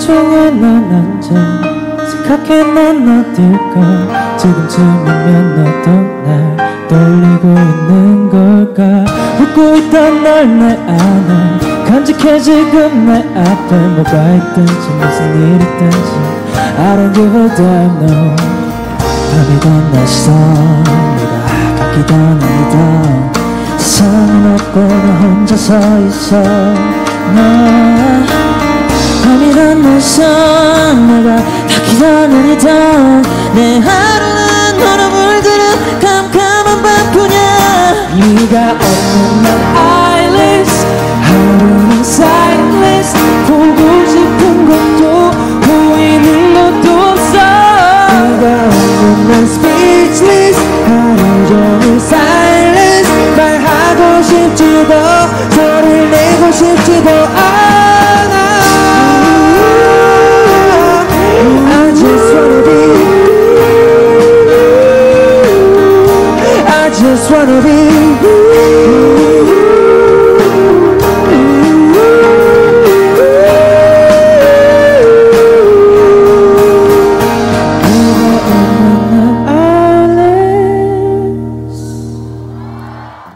중에 넌 앉아 생각해 넌 어딜까? 지금쯤이면 너도 날 떠올리고 있는 걸까? 웃고 있던 널 내 안에 간직해 지금 내 앞에 뭐가 있든지 무슨 일 있든지 I don't give a damn no 밤이던 날씨 내가 가기던 아니던 세상은 없고 나 혼자 서 있어. 나 가기던 아니던 내 하루는 너로 물드는 캄캄한 밤뿐이야 네가 없는 날 eyeless 하루는 silence 보고 싶은 것도 보이는 것도 없어. 네가 없는 난 speechless 하루 종일 silence 말하고 싶지도 소리를 내고 싶지도 않아 wanna be